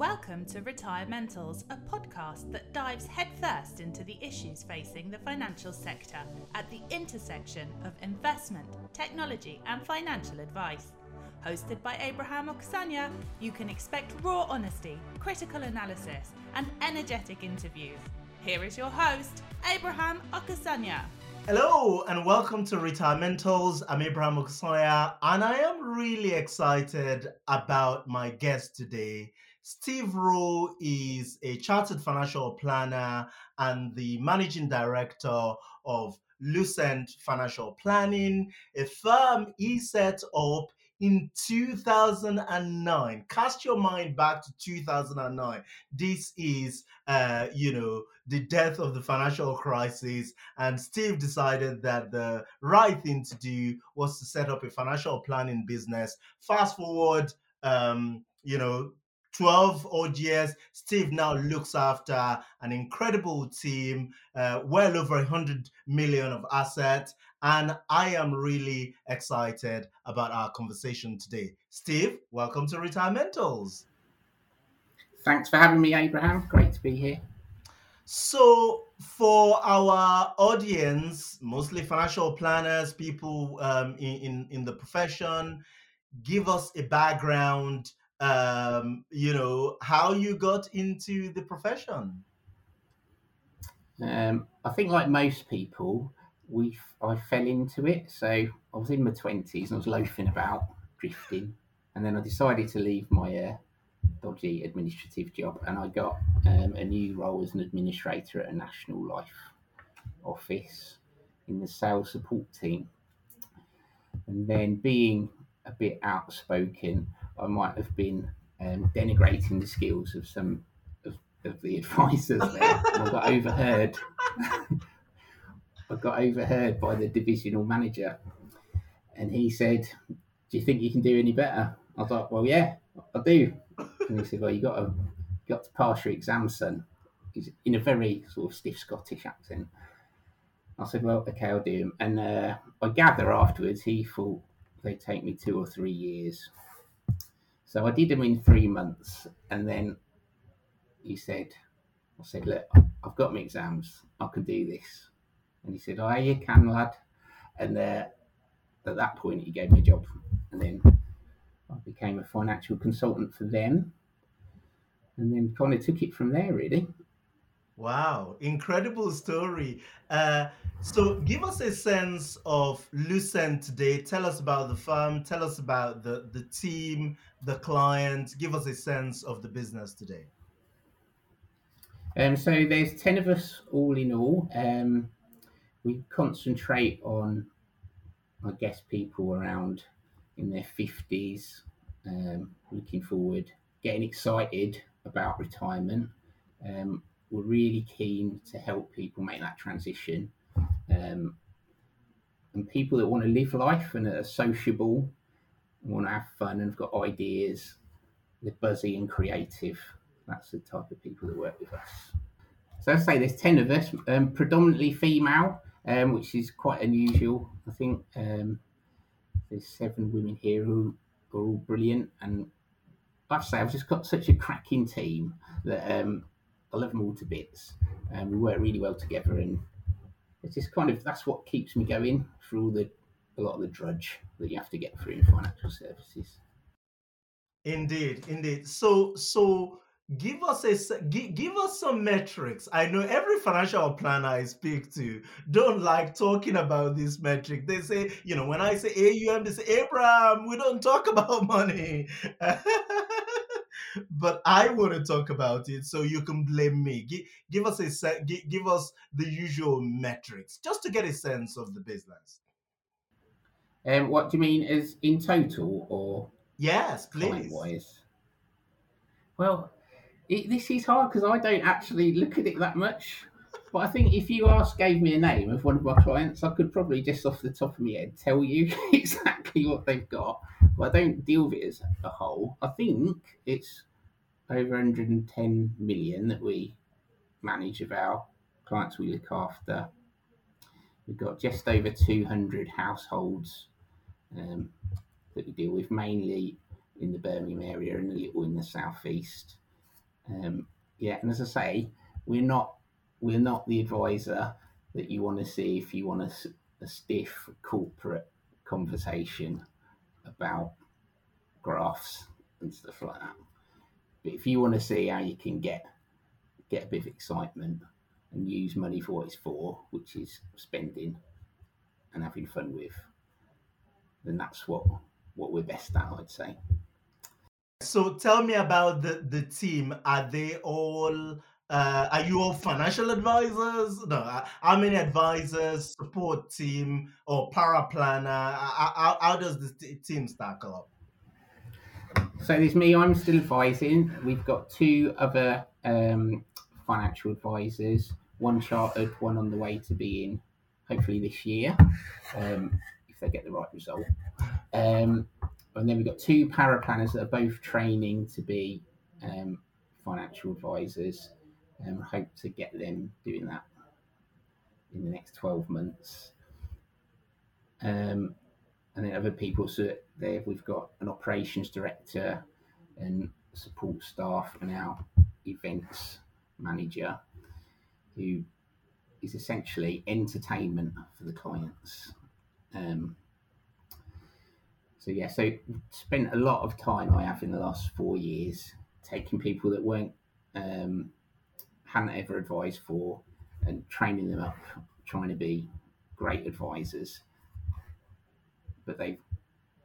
Welcome to Retirementals, a podcast that dives headfirst into the issues facing the financial sector at the intersection of investment, technology, and financial advice. Hosted by Abraham Okusanya, you can expect raw honesty, critical analysis, and energetic interviews. Here is your host, Abraham Okusanya. Hello and welcome to Retirementals. I'm Abraham Okusanya, and I am really excited about my guest today. Steve Rowe is a chartered financial planner and the managing director of Lucent Financial Planning, a firm he set up in 2009. Cast your mind back to 2009. This is, uh, you know, the death of the financial crisis, and Steve decided that the right thing to do was to set up a financial planning business. Fast forward, um, you know, 12 odd years, Steve now looks after an incredible team, uh, well over 100 million of assets. And I am really excited about our conversation today. Steve, welcome to Retirementals. Thanks for having me, Abraham. Great to be here. So, for our audience, mostly financial planners, people um, in, in, in the profession, give us a background um, you know, how you got into the profession. Um, I think, like most people, we I fell into it. So I was in my twenties and I was loafing about, drifting, and then I decided to leave my uh, dodgy administrative job, and I got um, a new role as an administrator at a national life office in the sales support team. And then, being a bit outspoken, I might have been um, denigrating the skills of some of, of the advisors there. I got overheard. I got overheard by the divisional manager, and he said, "Do you think you can do any better?" I thought, "Well, yeah, I do." And he said, "Well, you got to got to pass your exam, son." He's in a very sort of stiff Scottish accent. I said, "Well, okay, I'll do them." And uh, I gather afterwards he thought they'd take me two or three years so I did them in three months, and then he said, "I said, look, I've got my exams. I can do this." And he said, "Oh, you can, lad." And uh, at that point, he gave me a job, and then I became a financial consultant for them, and then kind of took it from there, really. Wow, incredible story. Uh, so, give us a sense of Lucent today. Tell us about the firm. Tell us about the the team, the client. Give us a sense of the business today. Um, so there's ten of us all in all. Um, we concentrate on, I guess, people around in their fifties, um, looking forward, getting excited about retirement. Um, we're really keen to help people make that transition. Um, and people that want to live life and are sociable, want to have fun and have got ideas, they're buzzy and creative. That's the type of people that work with us. So I say there's 10 of us, um, predominantly female, um, which is quite unusual. I think um, there's seven women here who are all brilliant. And I say, I've just got such a cracking team that um, I love them all to bits, and we work really well together. And it's just kind of that's what keeps me going through all the a lot of the drudge that you have to get through in financial services. Indeed, indeed. So, so give us a give, give us some metrics. I know every financial planner I speak to don't like talking about this metric. They say, you know, when I say AUM, they say, Abraham, we don't talk about money. but I want to talk about it, so you can blame me. Give, give us a set. Give, give us the usual metrics, just to get a sense of the business. Um, what do you mean is in total, or yes, please? Wise. Well, it, this is hard because I don't actually look at it that much. But I think if you ask, gave me a name of one of my clients, I could probably just off the top of my head tell you exactly what they've got. But I don't deal with it as a whole. I think it's over 110 million that we manage of our clients we look after. We've got just over 200 households um, that we deal with, mainly in the Birmingham area and a little in the southeast. Um, yeah, and as I say, we're not we're not the advisor that you want to see if you want a, a stiff corporate conversation about graphs and stuff like that. But if you want to see how you can get get a bit of excitement and use money for what it's for, which is spending and having fun with, then that's what what we're best at, I'd say. So tell me about the the team. Are they all? Uh, are you all financial advisors? No. uh, How many advisors, support team, or para planner? How, how, how does the team stack up? So there's me, I'm still advising. We've got two other um, financial advisors, one chartered, one on the way to being hopefully this year, um, if they get the right result. Um, and then we've got two para planners that are both training to be um, financial advisors and hope to get them doing that in the next 12 months. Um, and then other people, so there we've got an operations director and support staff and our events manager who is essentially entertainment for the clients. Um, so yeah, so spent a lot of time I have in the last four years taking people that weren't um, hadn't ever advised for and training them up, trying to be great advisors. But they,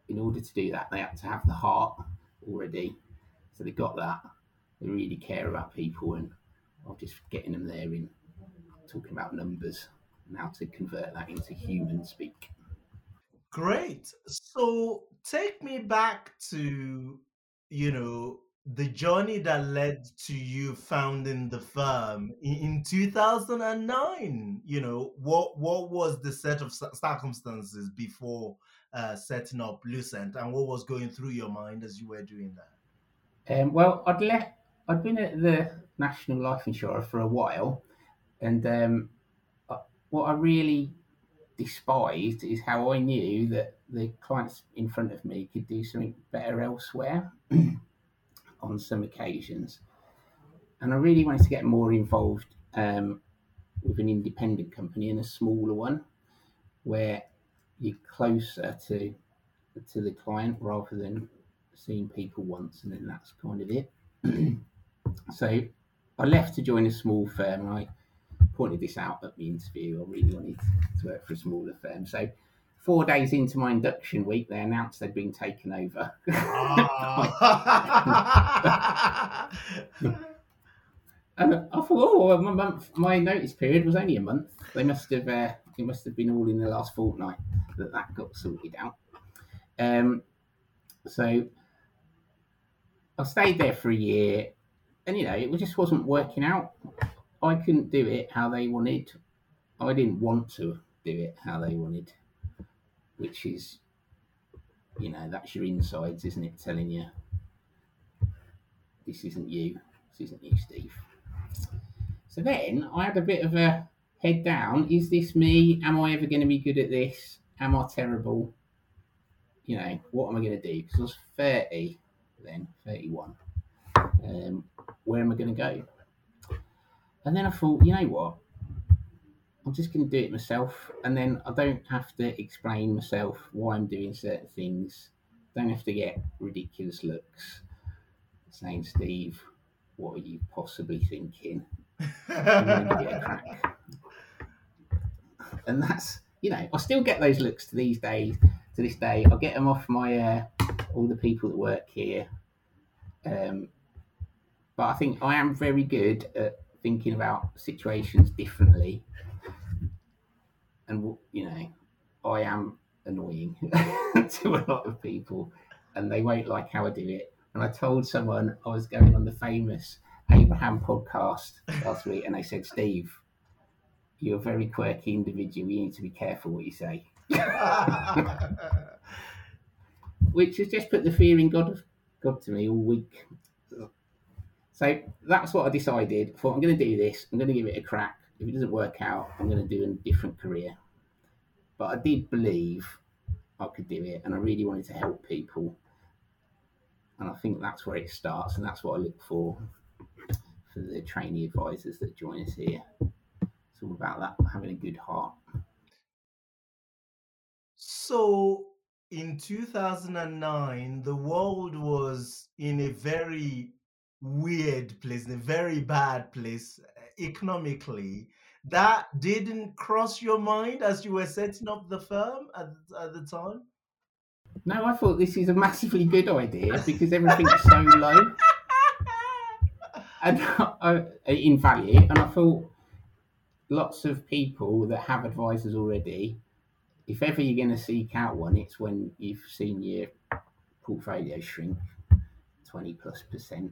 in order to do that, they had to have the heart already. So they got that. They really care about people, and I'm just getting them there in talking about numbers and how to convert that into human speak. Great. So take me back to, you know, the journey that led to you founding the firm in, in 2009. You know, what what was the set of circumstances before uh, setting up Lucent, and what was going through your mind as you were doing that? Um, well, I'd left. I'd been at the National Life Insurer for a while, and um, I- what I really despised is how I knew that the clients in front of me could do something better elsewhere on some occasions, and I really wanted to get more involved um, with an independent company and a smaller one, where you're closer to to the client rather than seeing people once and then that's kind of it. so I left to join a small firm. I pointed this out at the interview. I really wanted to work for a smaller firm. So four days into my induction week, they announced they'd been taken over. Ah. and I thought, oh, my month, my notice period was only a month. They must have, uh, it must have been all in the last fortnight that that got sorted out. Um, so I stayed there for a year, and you know, it just wasn't working out. I couldn't do it how they wanted. I didn't want to do it how they wanted, which is, you know, that's your insides, isn't it? Telling you this isn't you, this isn't you, Steve. So then I had a bit of a head down. Is this me? Am I ever going to be good at this? Am I terrible? You know, what am I going to do? Because I was 30 then, 31. Um, where am I going to go? And then I thought, you know what? I'm just going to do it myself. And then I don't have to explain myself why I'm doing certain things. Don't have to get ridiculous looks saying, Steve, what are you possibly thinking? And that's, you know, I still get those looks to these days. To this day, I get them off my uh, all the people that work here. Um, but I think I am very good at thinking about situations differently. And you know, I am annoying to a lot of people, and they won't like how I do it. And I told someone I was going on the famous Abraham podcast last week, and they said, "Steve, you're a very quirky individual. You need to be careful what you say." Which has just put the fear in God God to me all week. So that's what I decided. I thought I'm going to do this. I'm going to give it a crack. If it doesn't work out, I'm going to do a different career. But I did believe I could do it, and I really wanted to help people. And I think that's where it starts, and that's what I look for. For the trainee advisors that join us here. It's all about that, having a good heart. So in 2009, the world was in a very weird place, in a very bad place economically. That didn't cross your mind as you were setting up the firm at, at the time? No, I thought this is a massively good idea because everything's so low and uh, in value. And I thought lots of people that have advisors already, if ever you're going to seek out one, it's when you've seen your portfolio shrink 20 plus percent.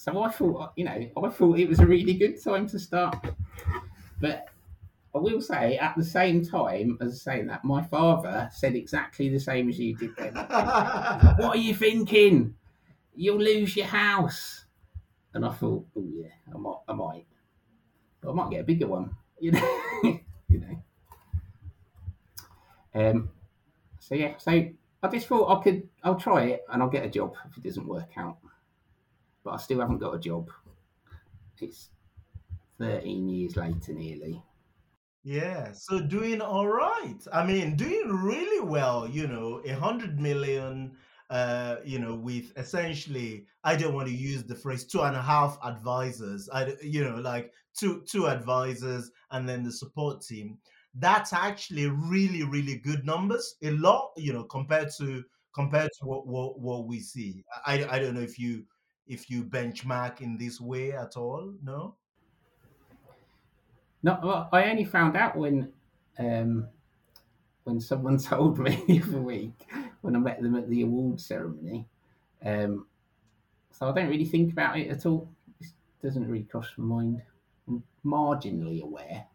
So I thought, you know, I thought it was a really good time to start. But I will say, at the same time as saying that, my father said exactly the same as you did then. what are you thinking? You'll lose your house. And I thought, oh yeah, I might, I might, but I might get a bigger one. You know, you know. Um. So yeah, so I just thought I could, I'll try it and I'll get a job if it doesn't work out. But I still haven't got a job. It's 13 years later, nearly. Yeah, so doing all right. I mean, doing really well, you know, a hundred million, uh, you know, with essentially, I don't want to use the phrase two and a half advisors. I, you know, like two two advisors and then the support team. That's actually really, really good numbers. A lot, you know, compared to compared to what what, what we see. I I don't know if you if you benchmark in this way at all. No. No, well, I only found out when um, when someone told me the other week when I met them at the award ceremony. Um, so I don't really think about it at all. It doesn't really cross my mind. I'm marginally aware,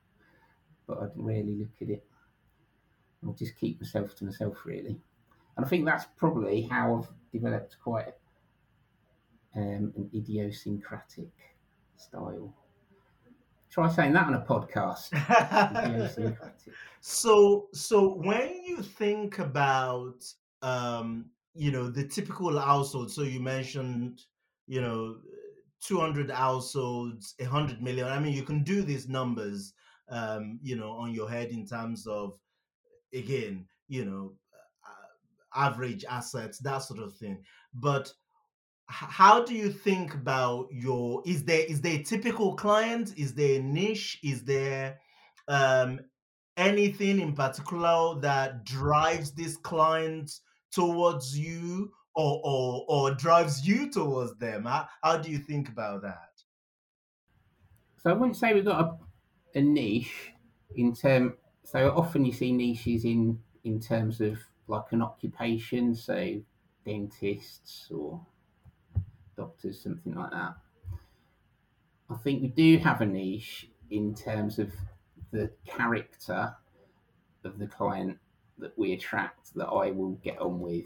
but I really look at it. I'll just keep myself to myself, really. And I think that's probably how I've developed quite um, an idiosyncratic style. Try saying that on a podcast. so, so when you think about, um, you know, the typical household, so you mentioned, you know, 200 households, 100 million. I mean, you can do these numbers, um, you know, on your head in terms of, again, you know, uh, average assets, that sort of thing. But how do you think about your is there is there a typical client? Is there a niche? Is there um anything in particular that drives this client towards you or or, or drives you towards them? How, how do you think about that? So i wouldn't say we've got a, a niche in term so often you see niches in in terms of like an occupation so dentists or doctors, something like that. I think we do have a niche in terms of the character of the client that we attract that I will get on with.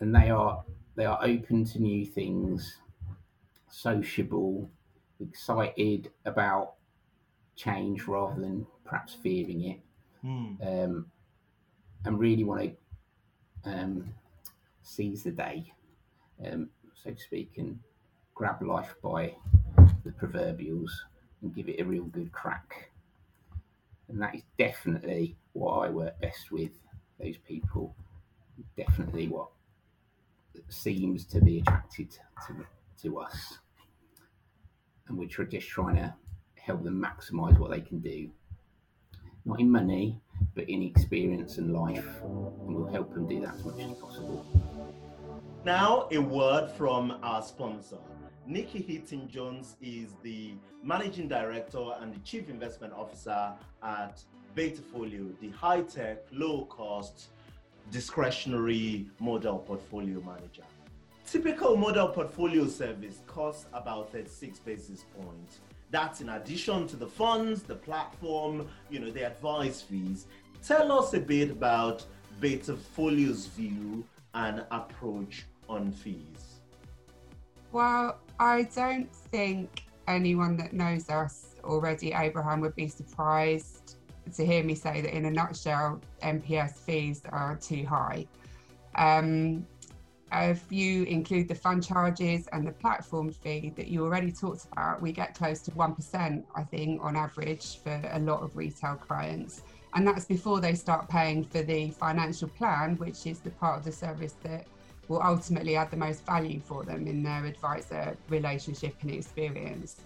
And they are they are open to new things, sociable, excited about change rather than perhaps fearing it. Mm. Um, and really want to um, seize the day. Um, so to speak, and grab life by the proverbials and give it a real good crack. And that is definitely what I work best with, those people. Definitely what seems to be attracted to, to us. And we're just trying to help them maximize what they can do. Not in money, but in experience and life. And we'll help them do that as much as possible. Now, a word from our sponsor. Nikki Heaton Jones is the Managing Director and the Chief Investment Officer at Betafolio, the high tech, low cost, discretionary model portfolio manager. Typical model portfolio service costs about 36 basis points. That's in addition to the funds, the platform, you know, the advice fees. Tell us a bit about Betafolio's view and approach on fees? Well, I don't think anyone that knows us already, Abraham, would be surprised to hear me say that in a nutshell, MPS fees are too high. Um, if you include the fund charges and the platform fee that you already talked about, we get close to 1%, I think, on average for a lot of retail clients. And that's before they start paying for the financial plan, which is the part of the service that will ultimately add the most value for them in their advisor relationship and experience.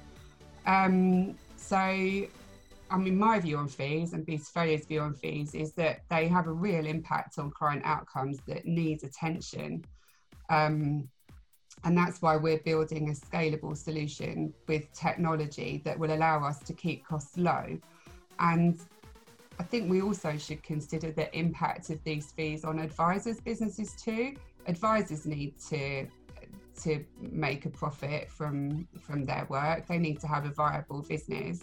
Um, so, I mean, my view on fees and Betafolio's view on fees is that they have a real impact on client outcomes that needs attention. Um, and that's why we're building a scalable solution with technology that will allow us to keep costs low. And I think we also should consider the impact of these fees on advisors' businesses too. Advisors need to to make a profit from from their work. They need to have a viable business,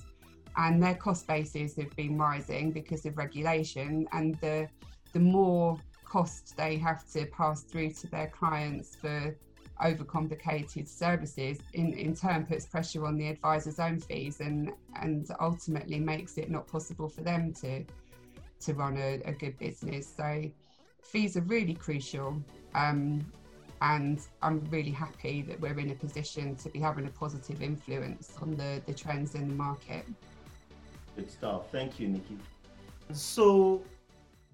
and their cost bases have been rising because of regulation. And the the more cost they have to pass through to their clients for overcomplicated services in, in turn puts pressure on the advisor's own fees and and ultimately makes it not possible for them to to run a, a good business so fees are really crucial um, and I'm really happy that we're in a position to be having a positive influence on the, the trends in the market. Good stuff. Thank you, Nikki. So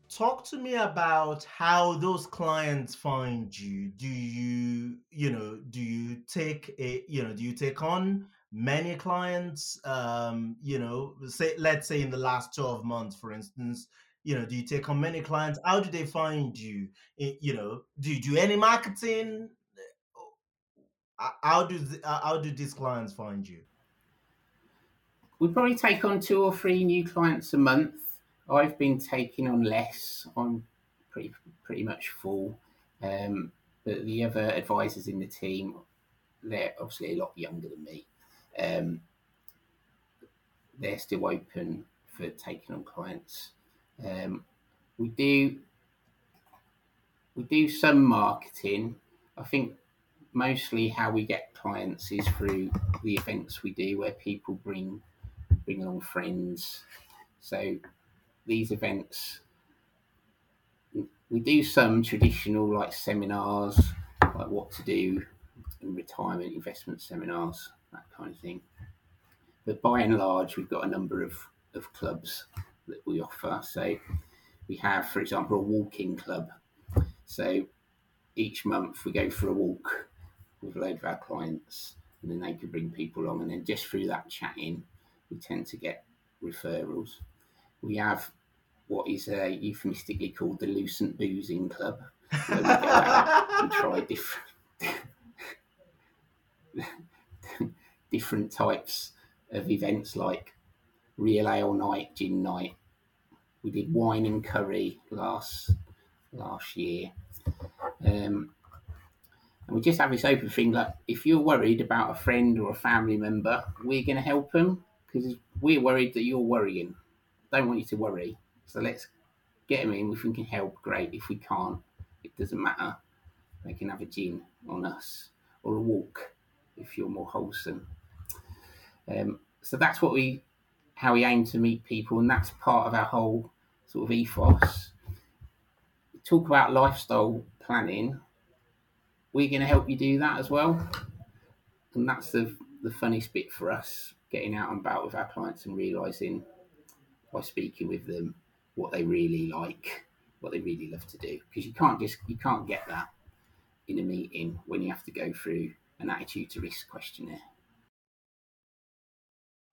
talk to me about how those clients find you do you you know do you take a you know do you take on many clients um you know say let's say in the last 12 months for instance you know do you take on many clients how do they find you you know do you do any marketing how do how do these clients find you we probably take on two or three new clients a month I've been taking on less. I'm pretty pretty much full. Um, but the other advisors in the team, they're obviously a lot younger than me. Um, they're still open for taking on clients. Um, we do we do some marketing. I think mostly how we get clients is through the events we do, where people bring bring along friends. So these events, we do some traditional like seminars, like what to do in retirement investment seminars, that kind of thing. But by and large, we've got a number of, of clubs that we offer. So we have, for example, a walking club. So each month we go for a walk with a load of our clients, and then they can bring people along. And then just through that chatting, we tend to get referrals we have what is uh, euphemistically called the Lucent Boozing Club, where we go out and try different different types of events like real ale night, gin night. We did wine and curry last last year. Um, and we just have this open thing like if you're worried about a friend or a family member, we're going to help them because we're worried that you're worrying don't want you to worry. So let's get them in. If we can help, great. If we can't, it doesn't matter. They can have a gin on us or a walk if you're more wholesome. Um, so that's what we, how we aim to meet people, and that's part of our whole sort of ethos. Talk about lifestyle planning. We're going to help you do that as well, and that's the the funniest bit for us, getting out and about with our clients and realizing by speaking with them what they really like, what they really love to do. Because you can't just you can't get that in a meeting when you have to go through an attitude to risk questionnaire.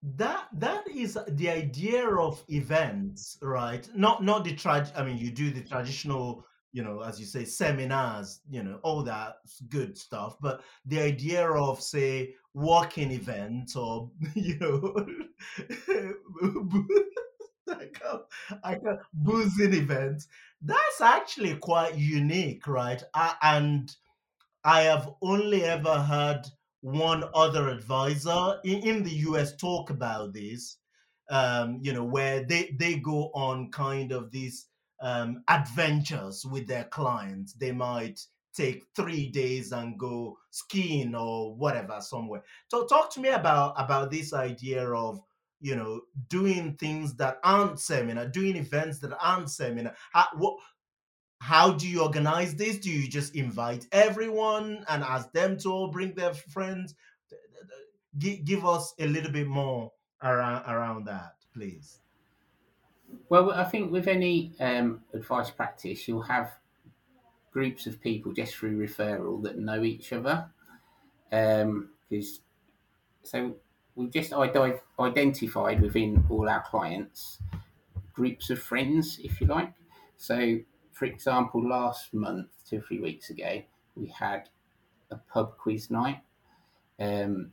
That that is the idea of events, right? Not not the trad. I mean, you do the traditional, you know, as you say, seminars, you know, all that good stuff. But the idea of say walking events or you know I got, I got boozing events. That's actually quite unique, right? I, and I have only ever heard one other advisor in, in the US talk about this. Um, you know, where they they go on kind of these um, adventures with their clients. They might take three days and go skiing or whatever somewhere. So talk to me about about this idea of you know, doing things that aren't seminar, doing events that aren't seminar. How, what how do you organize this? Do you just invite everyone and ask them to all bring their friends? G- give us a little bit more around around that, please. Well, I think with any um, advice practice, you'll have groups of people just through referral that know each other. Because um, so we've just identified within all our clients groups of friends, if you like. So, for example, last month, two or three weeks ago, we had a pub quiz night um,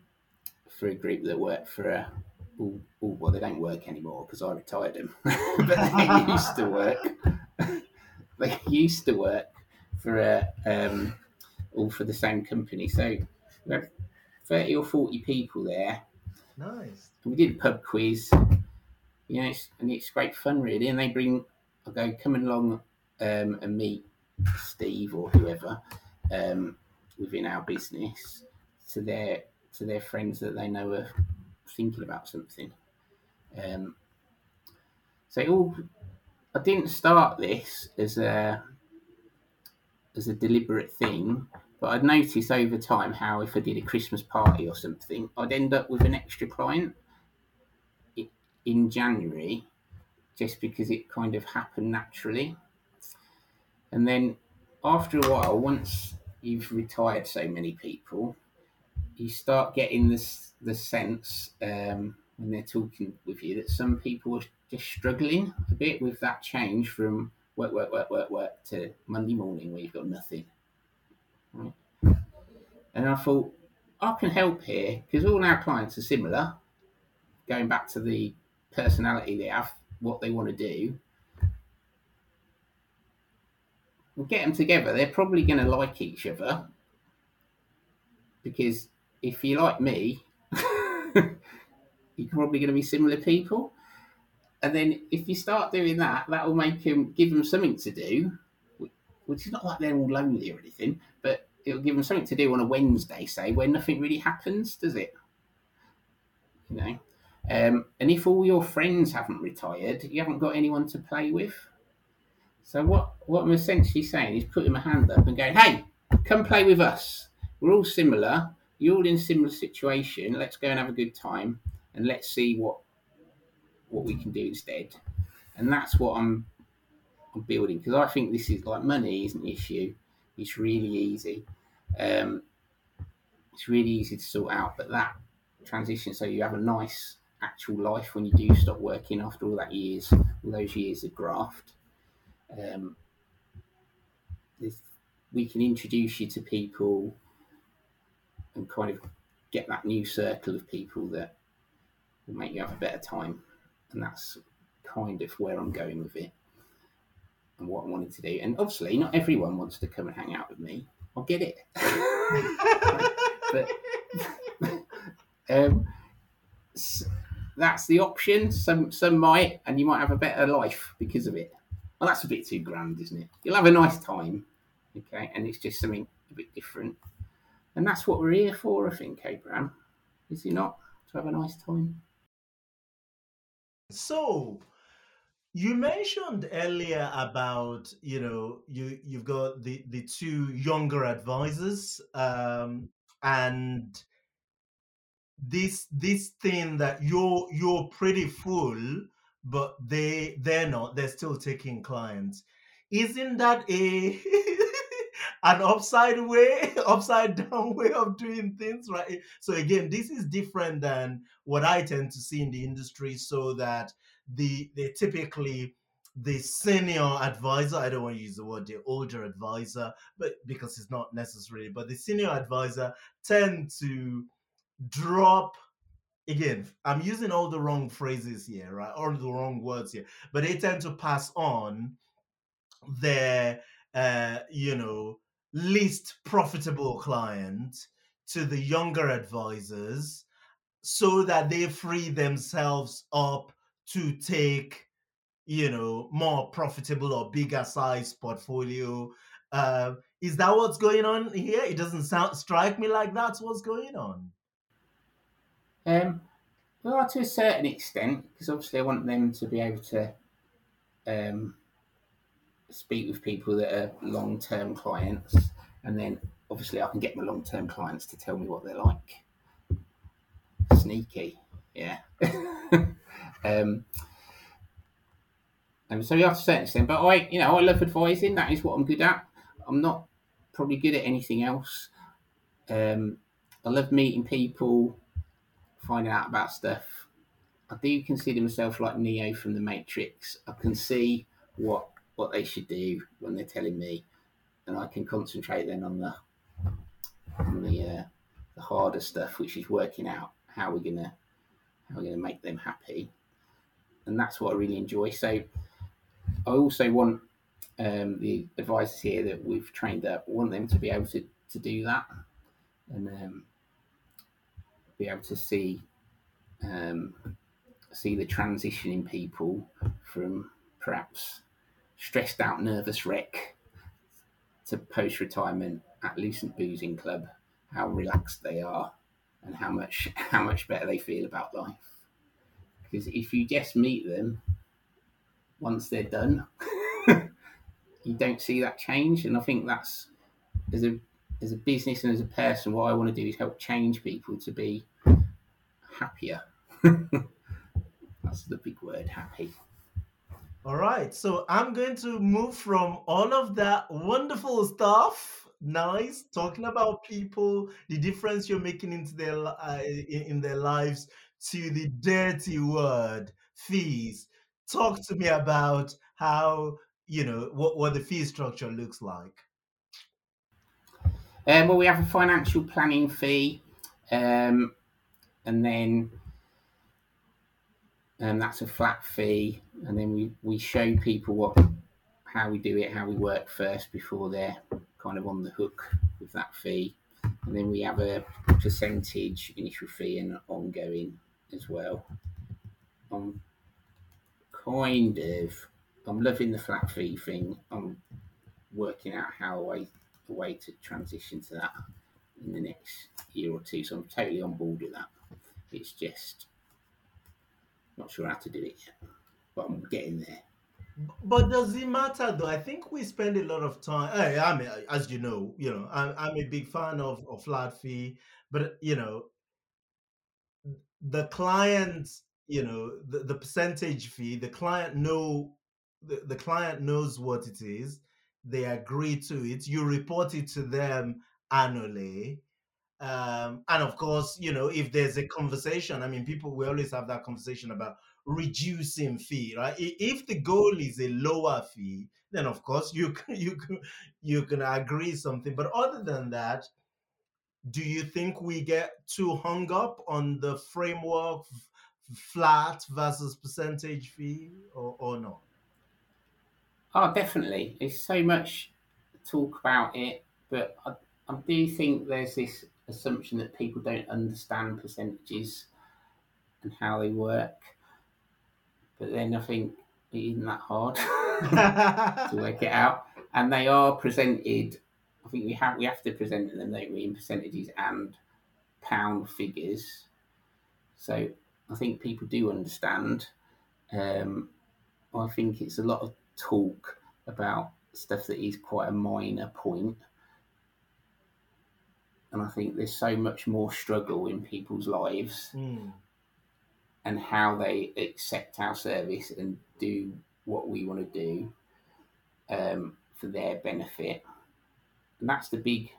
for a group that worked for a. Ooh, ooh, well, they don't work anymore because I retired them, but they used to work. they used to work for a um, all for the same company. So we had thirty or forty people there. Nice. we did a pub quiz. You know, it's, and it's great fun really. And they bring, I go coming along um, and meet Steve or whoever um, within our business to their to their friends that they know are thinking about something. Um, so all, I didn't start this as a as a deliberate thing, but I'd noticed over time how if I did a Christmas party or something, I'd end up with an extra client in January just because it kind of happened naturally. And then after a while, once you've retired so many people, you start getting this the sense um, when they're talking with you that some people are just struggling a bit with that change from work, work, work, work, work to Monday morning where you've got nothing. Right? And I thought, I can help here because all our clients are similar. Going back to the personality they have, what they want to do. We'll get them together. They're probably going to like each other because if you like me, you're probably going to be similar people. And then if you start doing that, that will make them give them something to do, which is not like they're all lonely or anything, but it'll give them something to do on a Wednesday, say, where nothing really happens, does it? You know. Um, and if all your friends haven't retired, you haven't got anyone to play with. So what what I'm essentially saying is putting my hand up and going, "Hey, come play with us. We're all similar. You're all in a similar situation. Let's go and have a good time, and let's see what what we can do instead." And that's what I'm I'm building because I think this is like money isn't the issue. It's really easy. Um, it's really easy to sort out, but that transition so you have a nice actual life when you do stop working after all that years, all those years of graft. Um, we can introduce you to people and kind of get that new circle of people that will make you have a better time. And that's kind of where I'm going with it and what I wanted to do. And obviously, not everyone wants to come and hang out with me. I get it. but um, that's the option. Some some might, and you might have a better life because of it. Well, that's a bit too grand, isn't it? You'll have a nice time, okay, and it's just something a bit different, and that's what we're here for, I think, Abraham. Is it not to have a nice time? So, you mentioned earlier about you know you you've got the the two younger advisors um, and this this thing that you're you're pretty full but they they're not they're still taking clients. Isn't that a an upside way upside down way of doing things right? So again this is different than what i tend to see in the industry so that the they typically the senior advisor i don't want to use the word the older advisor but because it's not necessary, but the senior advisor tend to drop again i'm using all the wrong phrases here right? All the wrong words here but they tend to pass on their uh you know least profitable client to the younger advisors so that they free themselves up to take you know more profitable or bigger size portfolio. Uh, is that what's going on here? It doesn't sound strike me like that's what's going on um, well, to a certain extent, because obviously I want them to be able to um, speak with people that are long term clients, and then obviously I can get my long term clients to tell me what they're like. Sneaky, yeah. um, and so you have to certain extent, but I, you know, I love advising. That is what I'm good at. I'm not probably good at anything else. Um, I love meeting people, finding out about stuff. I do consider myself like Neo from the Matrix. I can see what what they should do when they're telling me, and I can concentrate then on the on the uh, the harder stuff, which is working out how we're gonna how we're gonna make them happy, and that's what I really enjoy. So I also want um, the advisors here that we've trained up, want them to be able to, to do that and um, be able to see um, see the transition in people from perhaps stressed out, nervous wreck to post retirement at Lucent Boozing Club, how relaxed they are and how much how much better they feel about life. Because if you just meet them once they're done, you don't see that change. And I think that's as a as a business and as a person, what I want to do is help change people to be happier. that's the big word, happy. All right, so I'm going to move from all of that wonderful stuff, nice, talking about people, the difference you're making into their uh, in, their lives, to the dirty word, fees. Talk to me about how you know what what the fee structure looks like. Um, well, we have a financial planning fee, um, and then and that's a flat fee, and then we, we show people what how we do it, how we work first before they're kind of on the hook with that fee, and then we have a percentage initial fee and ongoing as well. I'm kind of I'm loving the flat fee thing. I'm working out how I the way to transition to that in the next year or two. So I'm totally on board with that. It's just not sure how to do it yet, but I'm getting there. But does it matter though? I think we spend a lot of time. I, I mean, as you know, you know, I'm, I'm a big fan of, of flat fee, but you know, the client, you know, the, the percentage fee, the client know the, the client knows what it is. They agree to it. You report it to them annually um, and of course, you know, if there's a conversation, I mean, people we always have that conversation about reducing fee, right? If the goal is a lower fee, then of course you can you can you can agree something. But other than that, do you think we get too hung up on the framework flat versus percentage fee or, or not? Oh, definitely. There's so much talk about it, but I, I do think there's this assumption that people don't understand percentages and how they work. But then I think it isn't that hard to work it out. And they are presented. I think we have we have to present them, don't we, in percentages and pound figures. So I think people do understand. Um, I think it's a lot of talk about stuff that is quite a minor point and I think there's so much more struggle in people's lives mm. and how they accept our service and do what we want to do um, for their benefit. And that's the big,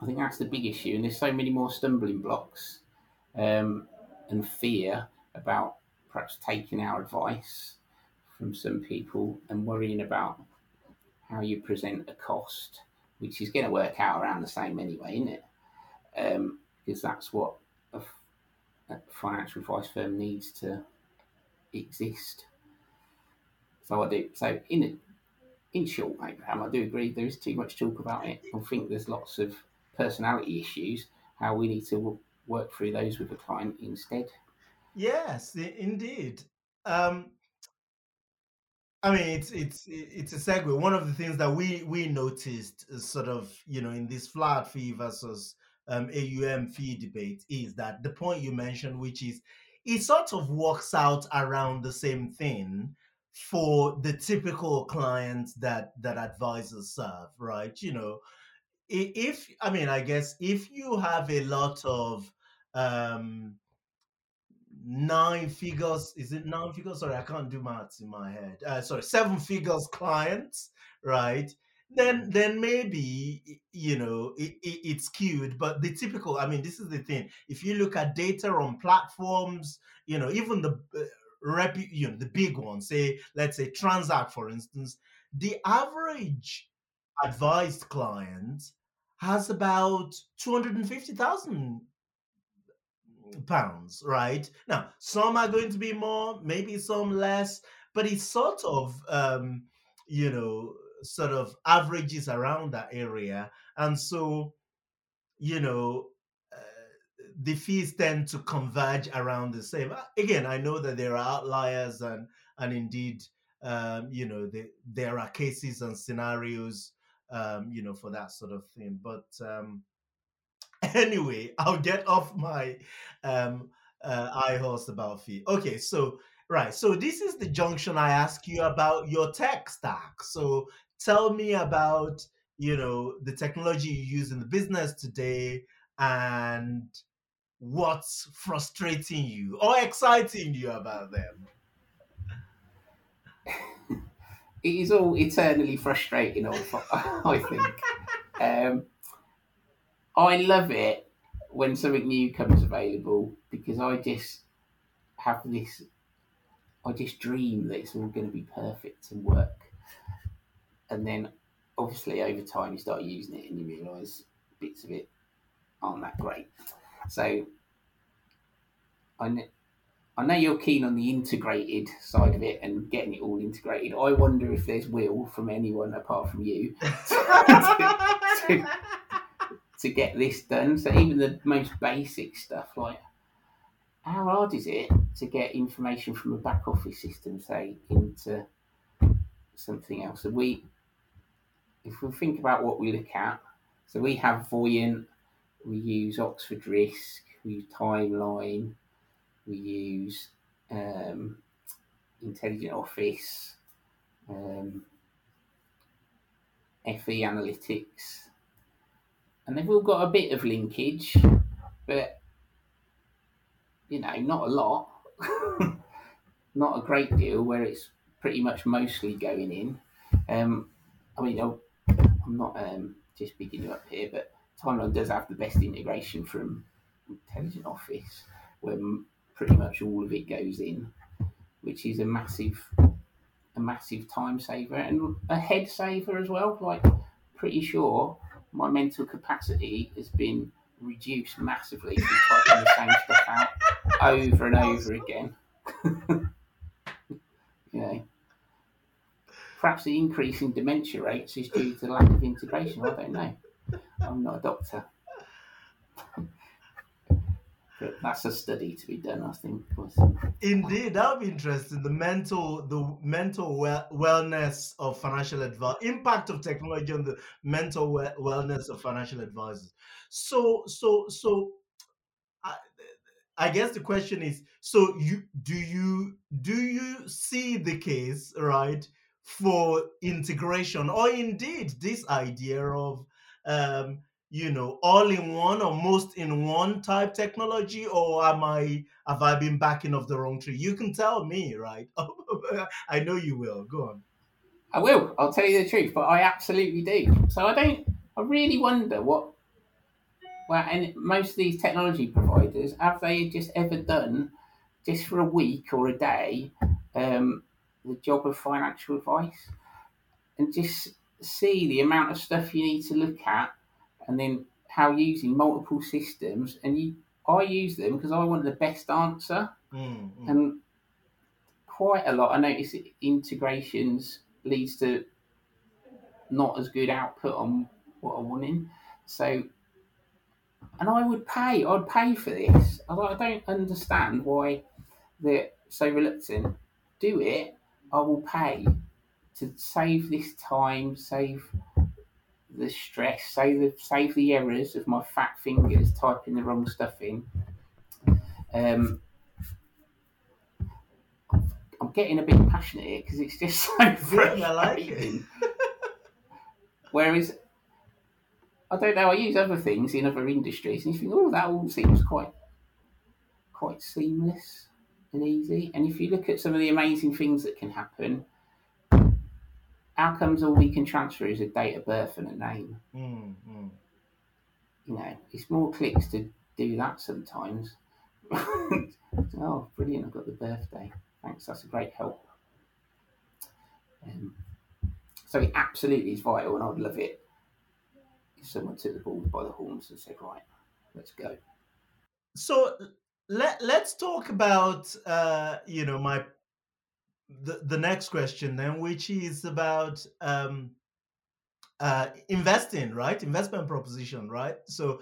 I think that's the big issue. And there's so many more stumbling blocks um, and fear about perhaps taking our advice from some people and worrying about how you present a cost which is going to work out around the same anyway, isn't it? Um, because that's what a, a, financial advice firm needs to exist. So I do. So in in short, Abraham, I do agree there is too much talk about it. I think there's lots of personality issues. How we need to work through those with a client instead. Yes, indeed. Um, I mean, it's it's it's a segue. One of the things that we we noticed, sort of you know, in this flat fee versus um, AUM fee debate, is that the point you mentioned, which is it sort of works out around the same thing, for the typical clients that that advisors serve, right? You know, if I mean, I guess if you have a lot of um nine figures, is it nine figures? Sorry, I can't do maths in my head. Uh, sorry, seven figures clients, right? Then, then maybe you know it, it, it's skewed. But the typical, I mean, this is the thing. If you look at data on platforms, you know, even the uh, rep, you know, the big ones, say, let's say Transact, for instance, the average advised client has about 250,000 pounds, right? Now, some are going to be more, maybe some less, but it's sort of, um, you know, sort of averages around that area. And so, you know, uh, the fees tend to converge around the same. Again, I know that there are outliers and, and indeed, um, you know, the, there are cases and scenarios um, you know, for that sort of thing. But um, anyway, I'll get off my um, uh, eye horse about fee. Okay, so right, so this is the junction I ask you about your tech stack. So tell me about you know the technology you use in the business today and what's frustrating you or exciting you about them it is all eternally frustrating. I think. Um, I love it when something new comes available because I just have this. I just dream that it's all going to be perfect and work, and then obviously over time you start using it and you realise bits of it aren't that great. So I I know you're keen on the integrated side of it and getting it all integrated. I wonder if there's will from anyone apart from you to, to, to, get this done. So even the most basic stuff, like how hard is it to get information from a back office system, say, into something else? So we, if we think about what we look at, so we have Voyant, we use Oxford Risk, we use Timeline we use um, Intelligent Office, um, FE Analytics, and they've all got a bit of linkage, but you know, not a lot, not a great deal. Where it's pretty much mostly going in. Um, I mean, I'm not um, just picking you up here, but Timeline does have the best integration from Intelligent Office, where pretty much all of it goes in, which is a massive, a massive time saver and a head saver as well. Like, pretty sure my mental capacity has been reduced massively from typing the same stuff out over and over again. know, perhaps the increase in dementia rates is due to lack of integration. I don't know. I'm not a doctor. But that's a study to be done, I think. Indeed, that would be interesting. The mental, the mental well, wellness of financial advice, impact of technology on the mental we- wellness of financial advisors. So, so, so, I, I guess the question is: so you do you do you see the case right for integration, or indeed this idea of um, you know, all in one or most in one type technology, or am I have I been backing off the wrong tree? You can tell me, right? I know you will. Go on. I will. I'll tell you the truth, but I absolutely do. So I don't. I really wonder what. Well, and most of these technology providers have they just ever done, just for a week or a day, um, the job of financial advice, and just see the amount of stuff you need to look at and then how using multiple systems and you I use them because I want the best answer. Mm-hmm. and quite a lot I notice integrations leads to not as good output on what I'm wanting. So and I would pay I'd pay for this. I don't understand why they're so reluctant. Do it I will pay to save this time save the stress, save the save the errors of my fat fingers typing the wrong stuff in. Um, I'm getting a bit passionate here because it's just so Good, I like it. frustrating. Whereas, I don't know, I use other things in other industries, and you think, oh, that all seems quite, quite seamless and easy. And if you look at some of the amazing things that can happen, outcomes all we can transfer is a date of birth and a name. Mm, mm. You know, it's more clicks to do that sometimes. oh, brilliant! I've got the birthday. Thanks, that's a great help. Um, so it absolutely is vital, and I'd love it if someone took the ball by the horns and said, "Right, let's go." So let let's talk about uh, you know my the the next question then, which is about um, uh, investing, right? Investment proposition, right? So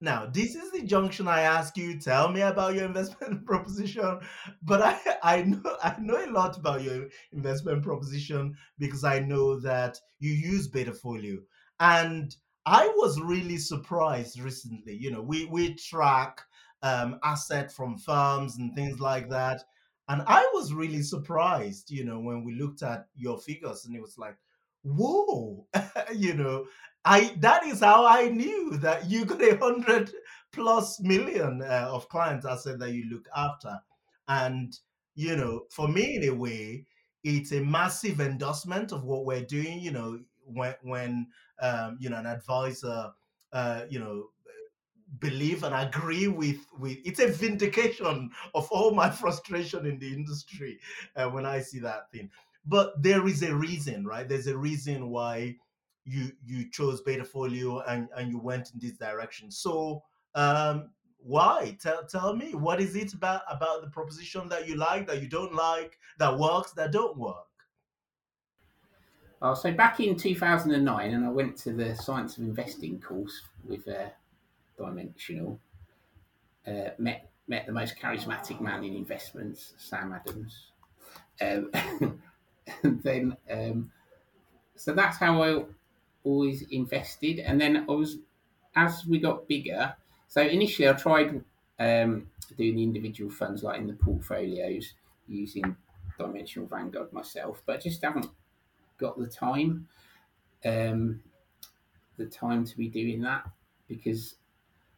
now this is the junction I ask you. Tell me about your investment proposition, but I I know I know a lot about your investment proposition because I know that you use Betafolio, and I was really surprised recently. You know, we we track um, asset from firms and things like that. And I was really surprised, you know, when we looked at your figures and it was like, whoa, you know, I that is how I knew that you got a hundred plus million uh, of clients I said that you look after. And, you know, for me, in a way, it's a massive endorsement of what we're doing, you know, when, when um, you know, an advisor, uh, you know, believe and agree with with it's a vindication of all my frustration in the industry uh, when i see that thing. But there is a reason right? There's a reason why you you chose betafolio and and you went in this direction. So um why? Tell tell me what is it about about the proposition that you like that you don't like that works that don't work? Oh, so back in 2009, and I went to the Science of Investing course with uh, Dimensional. Uh, met met the most charismatic man in investments, Sam Adams. Um, and then, um, so that's how I always invested. And then I was, as we got bigger. So initially, I tried um, doing the individual funds, like in the portfolios, using Dimensional Vanguard myself, but I just haven't got the time, um, the time to be doing that because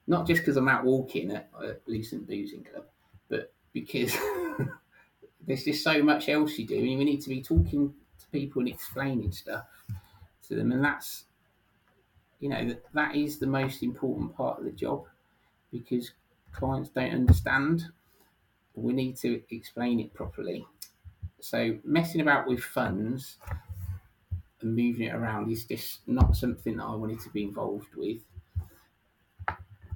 not just because I'm out walking uh, at a Lucent Boozing Club, but because there's just so much else you do, and we need to be talking to people and explaining stuff to them, and that's you know that, that is the most important part of the job because clients don't understand. We need to explain it properly. So messing about with funds and moving it around is just not something that I wanted to be involved with.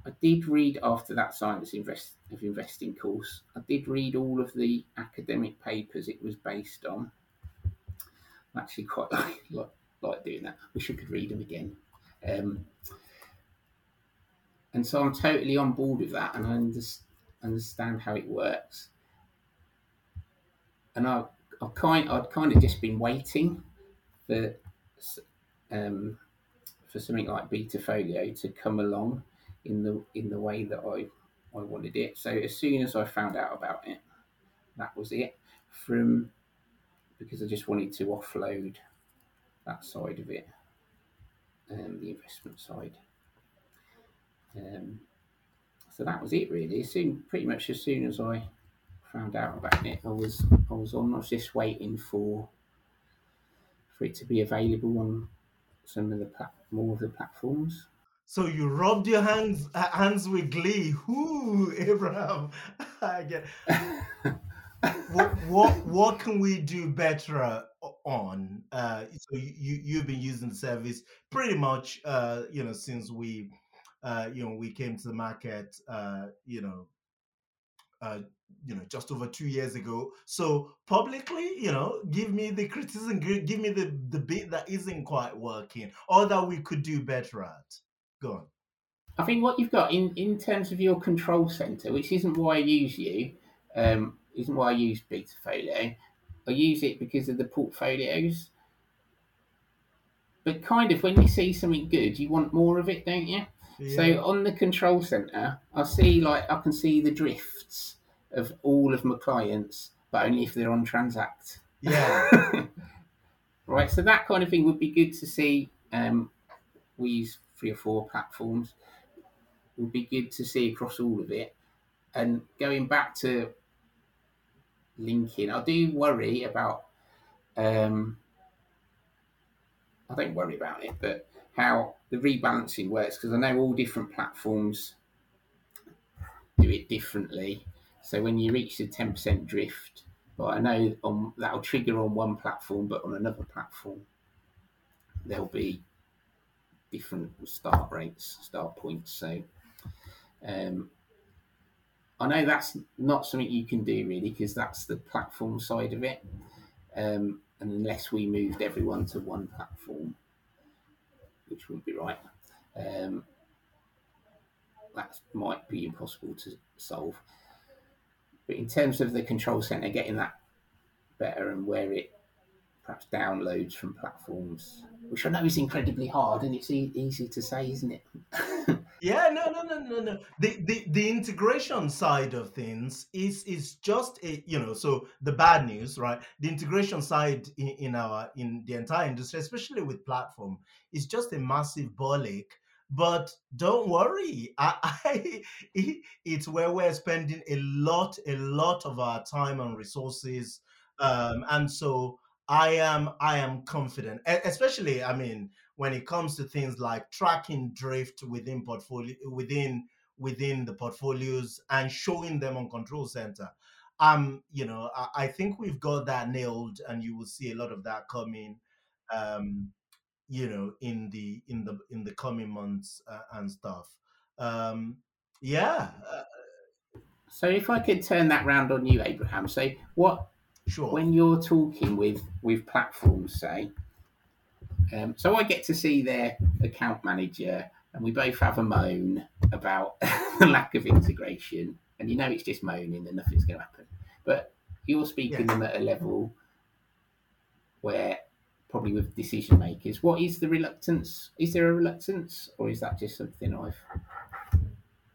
I did read after that science invest, of investing course. I did read all of the academic papers it was based on. I actually quite like, like, like doing that. Wish I could read them again. Um, and so I'm totally on board with that, and I understand, understand how it works. And I, I kind, I'd kind of just been waiting for um, for something like Betafolio to come along in the in the way that I I wanted it. So as soon as I found out about it, that was it. From because I just wanted to offload that side of it, um, the investment side. Um, so that was it really. Soon, pretty much as soon as I found out about it, I was I was on. I was just waiting for for it to be available on some of the more of the platforms. So you rubbed your hands uh, hands with glee. Whoo, Abraham! I get. what, what what can we do better on? Uh, so you you've been using the service pretty much, uh, you know, since we, uh, you know, we came to the market, uh, you know, uh, you know, just over two years ago. So publicly, you know, give me the criticism, give me the the bit that isn't quite working, or that we could do better at. Go on. I think what you've got in, in terms of your control center, which isn't why I use you, um, isn't why I use Betafolio. I use it because of the portfolios. But kind of when you see something good, you want more of it, don't you? Yeah. So on the control center, I see like I can see the drifts of all of my clients but only if they're on Transact. Yeah. right. So that kind of thing would be good to see. Um, we use three or four platforms. Would be good to see across all of it. And going back to linking, I do worry about. Um, I don't worry about it, but how the rebalancing works because I know all different platforms do it differently. So when you reach the ten percent drift, but I know on that'll trigger on one platform, but on another platform there'll be different start rates, start points. So um, I know that's not something you can do really because that's the platform side of it. Um, and unless we moved everyone to one platform, which wouldn't be right, um, that might be impossible to solve. But in terms of the control center, getting that better and where it perhaps downloads from platforms, which I know is incredibly hard, and it's e- easy to say, isn't it? Yeah, no, no, no, no, no. The, the the integration side of things is is just a you know so the bad news, right? The integration side in, in our in the entire industry, especially with platform, is just a massive ball ache. But don't worry, I, I it's where we're spending a lot, a lot of our time and resources, um, and so I am I am confident, especially I mean when it comes to things like tracking drift within portfolio within within the portfolios and showing them on control center um you know I, I think we've got that nailed and you will see a lot of that coming um you know in the in the in the coming months uh, and stuff. Um yeah uh, so if I could turn that round on you, Abraham, so what sure when you're talking with with platforms, say, um, so I get to see their account manager, and we both have a moan about the lack of integration, and you know it's just moaning and nothing's going to happen. But you're speaking Yeah. them at a level where probably with decision makers, what is the reluctance? Is there a reluctance, or is that just something I've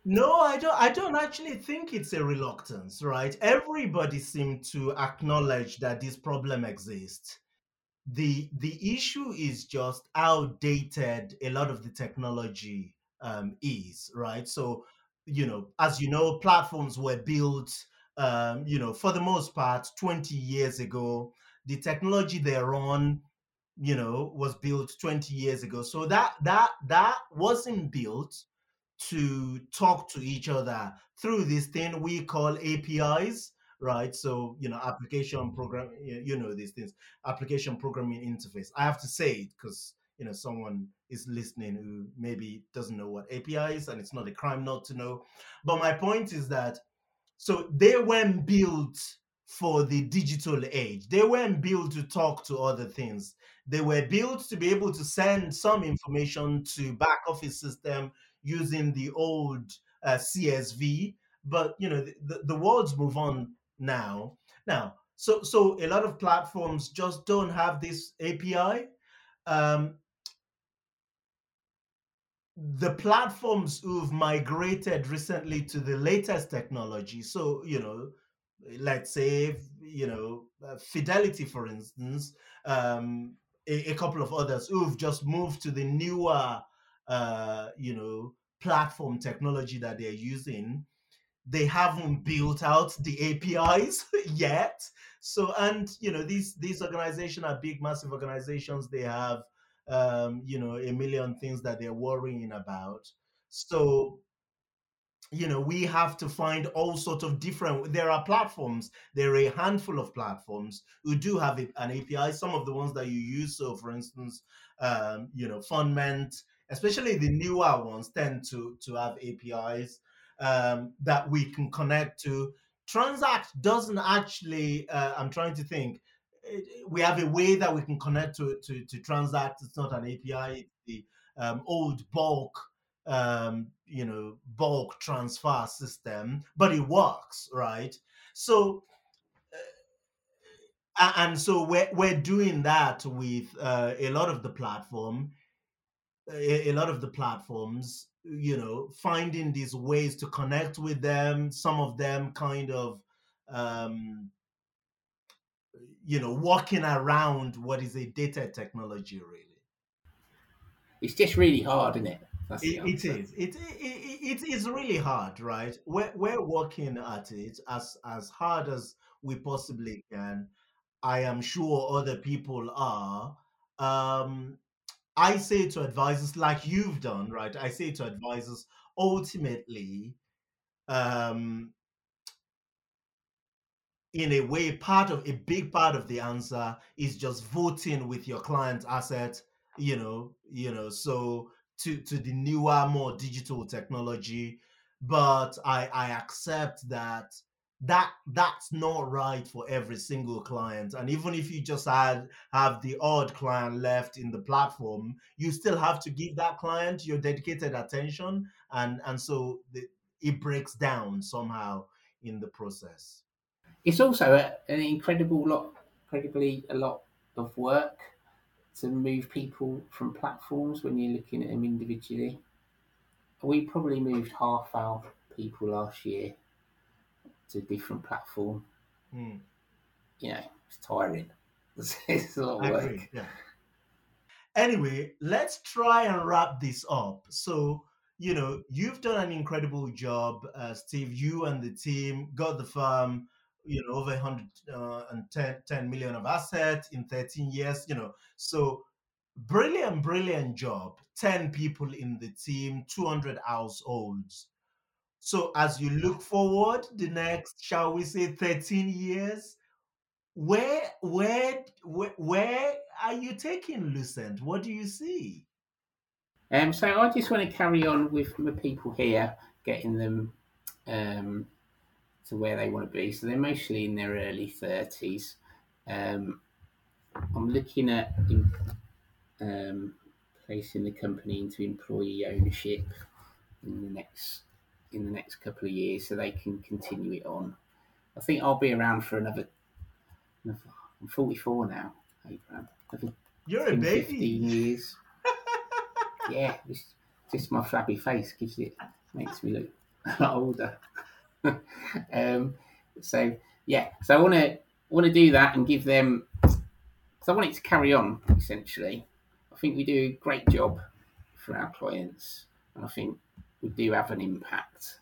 No, I don't. I don't actually think it's a reluctance, right? Everybody seems to acknowledge that this problem exists. the The issue is just how dated a lot of the technology um, is, right? So, you know, as you know, platforms were built, um, you know, for the most part, twenty years ago. The technology they're on, you know, was built twenty years ago. So that that that wasn't built to talk to each other through this thing we call APIs, right? So, you know, application mm-hmm. program, you you know, these things, application programming interface. I have to say it because, you know, someone is listening who maybe doesn't know what API is, and it's not a crime not to know. But my point is that so they weren't built for the digital age. They weren't built to talk to other things. They were built to be able to send some information to back office system using the old uh, CSV. But you know the, the, world's move on now. Now, so so a lot of platforms just don't have this API. Um, the platforms who've migrated recently to the latest technology so you know let's say you know uh, fidelity for instance um a, a couple of others who've just moved to the newer uh you know platform technology that they're using they haven't built out the apis yet so and you know these these organizations are big massive organizations they have um, you know, a million things that they're worrying about. So, you know, we have to find all sorts of different. There are platforms. There are a handful of platforms who do have an API. Some of the ones that you use. So, for instance, um, you know, Fundment, especially the newer ones, tend to to have APIs um, that we can connect to. Transact doesn't actually. Uh, I'm trying to think we have a way that we can connect to to, to Transact. It's not an API. The um, old bulk, um, you know, bulk transfer system, but it works, right? So, a- and so we're we're doing that with uh, a lot of the platform, a, a lot of the platforms. You know, finding these ways to connect with them. Some of them kind of. Um, you know, walking around what is a data technology, really? It's just really hard, isn't it? That's It, it is. It, it, it is really hard, right? We're, we're working at it as as hard as we possibly can. I am sure other people are. Um, I say to advisors, like you've done, right? I say to advisors, ultimately, um, in a way, part of a big part of the answer is just voting with your client's asset, you know, you know, so to to the newer, more digital technology. But I I accept that that that's not right for every single client. And even if you just had have the odd client left in the platform, you still have to give that client your dedicated attention. And and so the, it breaks down somehow in the process. It's also a, an incredible lot, incredibly a lot of work to move people from platforms when you're looking at them individually. We probably moved half our people last year to a different platform. Mm. You know, it's tiring. It's, it's a lot I of work. agree. Yeah. Anyway, let's try and wrap this up. So, you know, you've done an incredible job, uh, Steve. You and the team got the firm, you know, over 110 10 million of assets in 13 years, you know. So, brilliant, brilliant job. 10 people in the team, 200 households. So, as you look forward, the next, shall we say, 13 years, where where where, where are you taking Lucent? What do you see? Um, so I just want to carry on with my people here, getting them um, to where they want to be. So they're mostly in their early thirties. Um, I'm looking at um, placing the company into employee ownership in the next in the next couple of years, so they can continue it on. I think I'll be around for another. another I'm 44 now, Abraham. Another You're a baby. 15 years. yeah, just, just my flabby face gives it makes me look a lot older. um, so yeah, so I want to want to do that and give them. So I want it to carry on. Essentially, I think we do a great job for our clients, and I think we do have an impact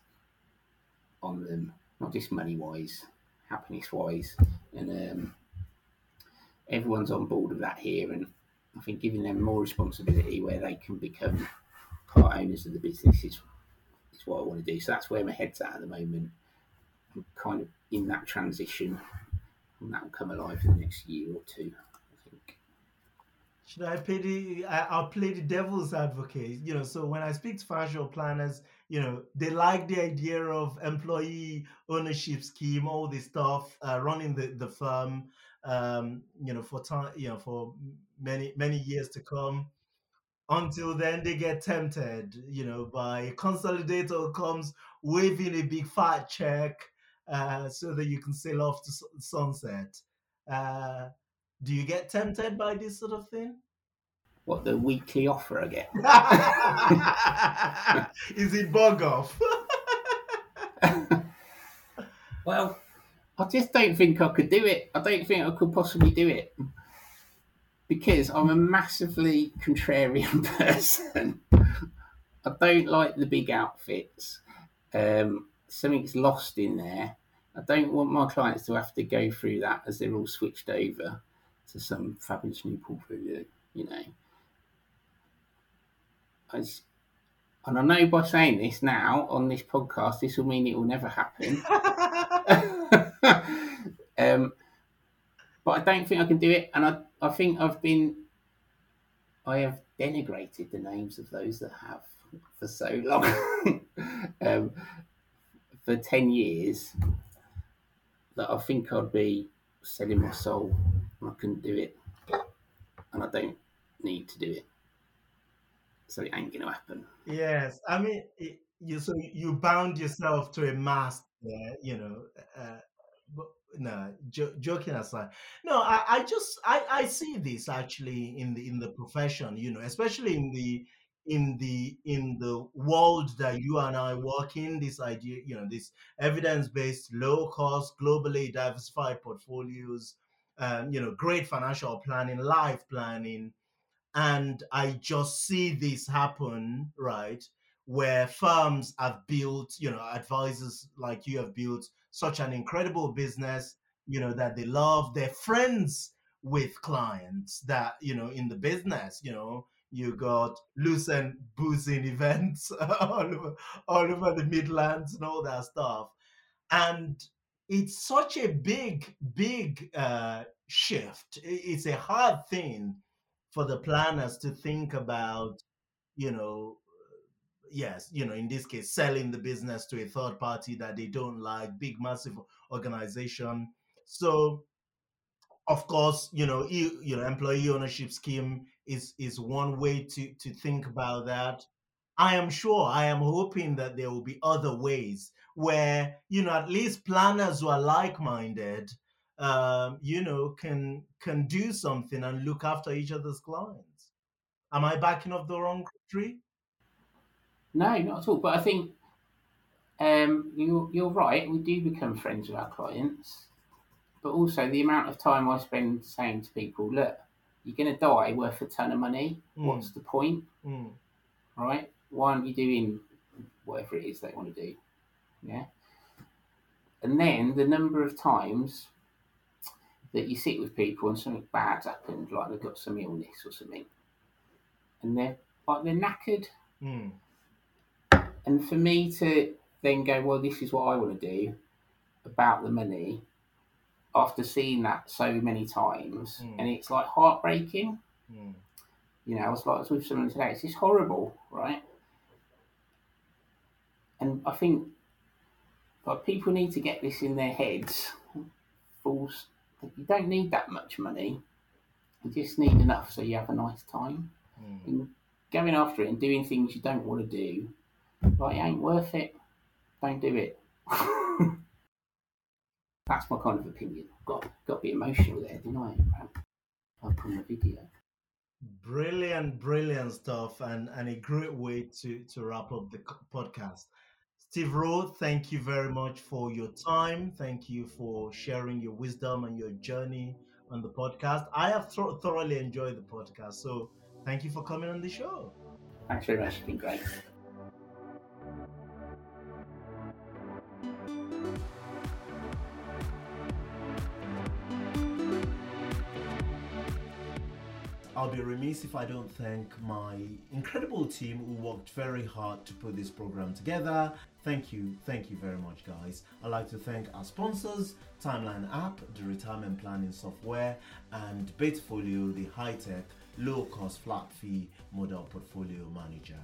on them, not just money wise, happiness wise, and um, everyone's on board with that here, and I think giving them more responsibility where they can become part owners of the business is, is what I want to do. So that's where my head's at at the moment. I'm kind of in that transition, and that will come alive in the next year or two. Should I play the? I, I'll play the devil's advocate. You know, so when I speak to financial planners, you know, they like the idea of employee ownership scheme, all this stuff, uh, running the the firm, um, you know, for time, you know, for many many years to come. Until then, they get tempted, you know, by a consolidator comes waving a big fat check, uh, so that you can sail off to sunset. Uh, do you get tempted by this sort of thing? What the weekly offer I get? Is it bug off? well, I just don't think I could do it. I don't think I could possibly do it because I'm a massively contrarian person. I don't like the big outfits. Um, something's lost in there. I don't want my clients to have to go through that as they're all switched over to some fabulous new portfolio, you know. I s- and I know by saying this now on this podcast, this will mean it will never happen. um, but I don't think I can do it, and I, I think I've been, I have denigrated the names of those that have for so long, um, for ten years, that I think I'd be selling my soul, I couldn't do it, and I don't need to do it, so it ain't gonna happen. yes, I mean, it, you so you bound yourself to a mast there, you know. Uh, but no, jo- joking aside, no, I, I just I, I see this actually in the in the profession, you know, especially in the in the in the world that you and I work in. This idea, you know, this evidence based, low cost, globally diversified portfolios. Um, you know, great financial planning, life planning, and I just see this happen, right? Where firms have built, you know, advisors like you have built such an incredible business, you know, that they love. They're friends with clients that, you know, in the business, you know, you got Lucent boozing events all over, all over the Midlands and all that stuff. And it's such a big, big uh, shift. It's a hard thing for the planners to think about, you know, yes, you know, in this case, selling the business to a third party that they don't like, big, massive organization. So, of course, you know, you, you know, employee ownership scheme is is one way to to think about that. I am sure, I am hoping that there will be other ways where you know at least planners who are like-minded, um, you know, can can do something and look after each other's clients. Am I backing up the wrong tree? No, not at all. But I think um, you, you're right. We do become friends with our clients, but also the amount of time I spend saying to people, "Look, you're going to die worth a ton of money. Mm. What's the point? Mm, Right? Why aren't you doing whatever it is they want to do? Yeah. And then the number of times that you sit with people and something bad's happened, like they've got some illness or something, and they're like they're knackered. mm, And for me to then go, well, this is what I want to do about the money, after seeing that so many times, Mm. and it's like heartbreaking. mm. You know, I was like, I was with someone today. It's just horrible, right? And I think like people need to get this in their heads. Fools, you don't need that much money. You just need enough so you have a nice time. Mm. And going after it and doing things you don't want to do, like it ain't worth it. Don't do it. That's my kind of opinion. Got got to be emotional there, didn't I? Up on the video. Brilliant, brilliant stuff, and and a great way to to wrap up the podcast. Steve Rowe, thank you very much for your time. Thank you for sharing your wisdom and your journey on the podcast. I have thro- thoroughly enjoyed the podcast, so thank you for coming on the show. Thanks very much. It's been great. Be remiss if I don't thank my incredible team who worked very hard to put this program together. Thank you, thank you very much, guys. I'd like to thank our sponsors Timeline App, the retirement planning software, and Betafolio, the high tech, low cost, flat fee model portfolio manager.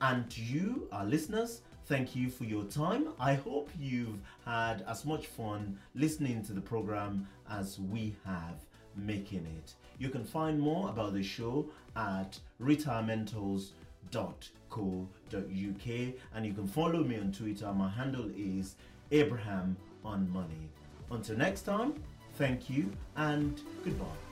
And you, our listeners, thank you for your time. I hope you've had as much fun listening to the program as we have making it. You can find more about the show at retirementals.co.uk and you can follow me on Twitter. My handle is Abraham on Money. Until next time, thank you and goodbye.